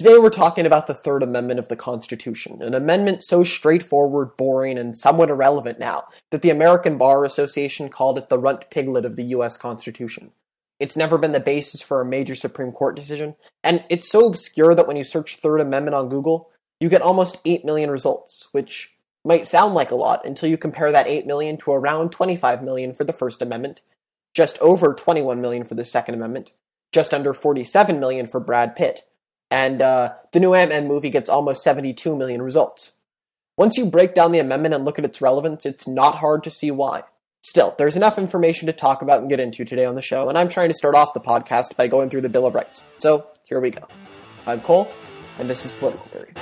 Today we're talking about the Third Amendment of the Constitution, an amendment so straightforward, boring, and somewhat irrelevant now that the American Bar Association called it the runt piglet of the US Constitution. It's never been the basis for a major Supreme Court decision, and it's so obscure that when you search Third Amendment on Google, you get almost 8 million results, which might sound like a lot until you compare that 8 million to around 25 million for the First Amendment, just over 21 million for the Second Amendment, just under 47 million for Brad Pitt, and uh, the new Ant-Man movie gets almost 72 million results. Once you break down the amendment and look at its relevance, it's not hard to see why. Still, there's enough information to talk about and get into today on the show, and I'm trying to start off the podcast by going through the Bill of Rights. So, here we go. I'm Cole, and this is Political Theory.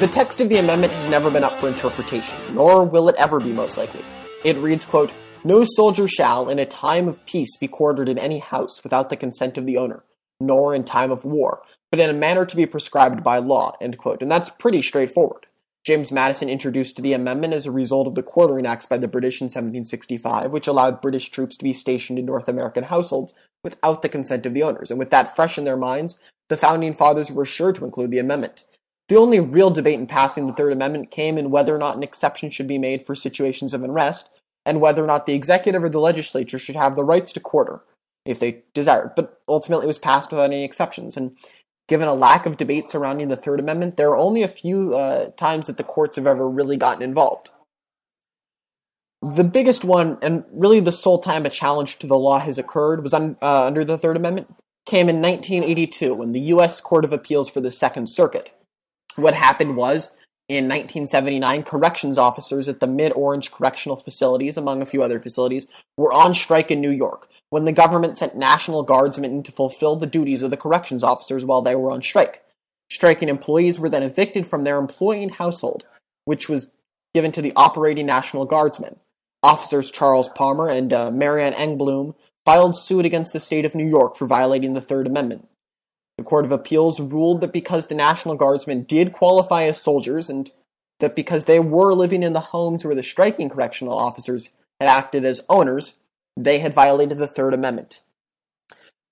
The text of the amendment has never been up for interpretation, nor will it ever be most likely. It reads, quote, No soldier shall, in a time of peace, be quartered in any house without the consent of the owner, nor in time of war, but in a manner to be prescribed by law, end quote. And that's pretty straightforward. James Madison introduced the amendment as a result of the Quartering Acts by the British in 1765, which allowed British troops to be stationed in North American households without the consent of the owners. And with that fresh in their minds, the founding fathers were sure to include the amendment. The only real debate in passing the Third Amendment came in whether or not an exception should be made for situations of unrest, and whether or not the executive or the legislature should have the rights to quarter if they desired. But ultimately, it was passed without any exceptions. And given a lack of debate surrounding the Third Amendment, there are only a few uh, times that the courts have ever really gotten involved. The biggest one, and really the sole time a challenge to the law has occurred, was un, uh, under the Third Amendment, came in 1982 when the U.S. Court of Appeals for the Second Circuit what happened was, in 1979, corrections officers at the Mid Orange Correctional Facilities, among a few other facilities, were on strike in New York when the government sent National Guardsmen to fulfill the duties of the corrections officers while they were on strike. Striking employees were then evicted from their employing household, which was given to the operating National Guardsmen. Officers Charles Palmer and uh, Marianne Engblom filed suit against the state of New York for violating the Third Amendment. The Court of Appeals ruled that because the National Guardsmen did qualify as soldiers and that because they were living in the homes where the striking correctional officers had acted as owners, they had violated the Third Amendment.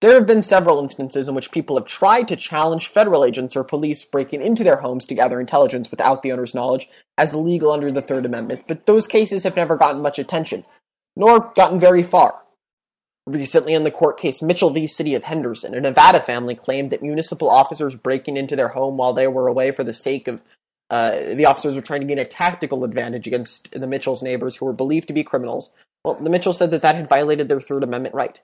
There have been several instances in which people have tried to challenge federal agents or police breaking into their homes to gather intelligence without the owner's knowledge as illegal under the Third Amendment, but those cases have never gotten much attention, nor gotten very far. Recently, in the court case Mitchell v. City of Henderson, a Nevada family claimed that municipal officers breaking into their home while they were away for the sake of uh, the officers were trying to gain a tactical advantage against the Mitchell's neighbors who were believed to be criminals. Well, the Mitchells said that that had violated their Third Amendment right.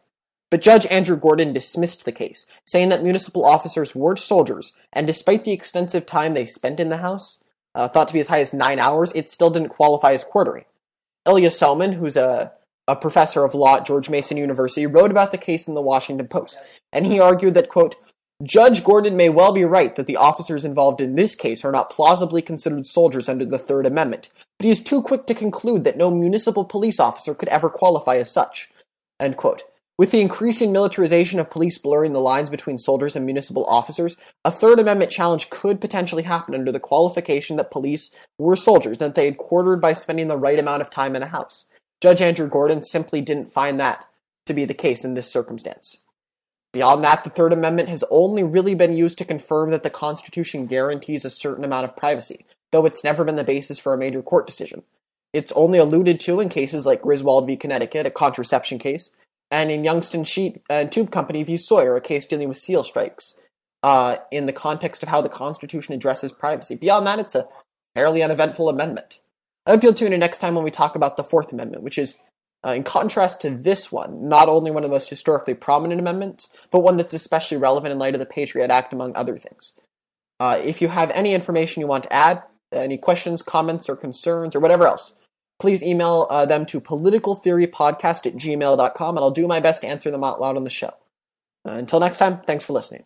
But Judge Andrew Gordon dismissed the case, saying that municipal officers were soldiers, and despite the extensive time they spent in the house, uh, thought to be as high as nine hours, it still didn't qualify as quartering. Ilya Somin, who's a a professor of law at George Mason University, wrote about the case in the Washington Post, and he argued that, quote, Judge Gordon may well be right that the officers involved in this case are not plausibly considered soldiers under the Third Amendment, but he is too quick to conclude that no municipal police officer could ever qualify as such. End quote. With the increasing militarization of police blurring the lines between soldiers and municipal officers, a Third Amendment challenge could potentially happen under the qualification that police were soldiers and that they had quartered by spending the right amount of time in a house. Judge Andrew Gordon simply didn't find that to be the case in this circumstance. Beyond that, the Third Amendment has only really been used to confirm that the Constitution guarantees a certain amount of privacy, though it's never been the basis for a major court decision. It's only alluded to in cases like Griswold v. Connecticut, a contraception case, and in Youngstown Sheet and Tube Company v. Sawyer, a case dealing with seal strikes, uh, in the context of how the Constitution addresses privacy. Beyond that, it's a fairly uneventful amendment. I hope you'll tune in next time when we talk about the Fourth Amendment, which is, uh, in contrast to this one, not only one of the most historically prominent amendments, but one that's especially relevant in light of the Patriot Act, among other things. Uh, if you have any information you want to add, any questions, comments, or concerns, or whatever else, please email uh, them to politicaltheorypodcast at gmail.com, and I'll do my best to answer them out loud on the show. Uh, until next time, thanks for listening.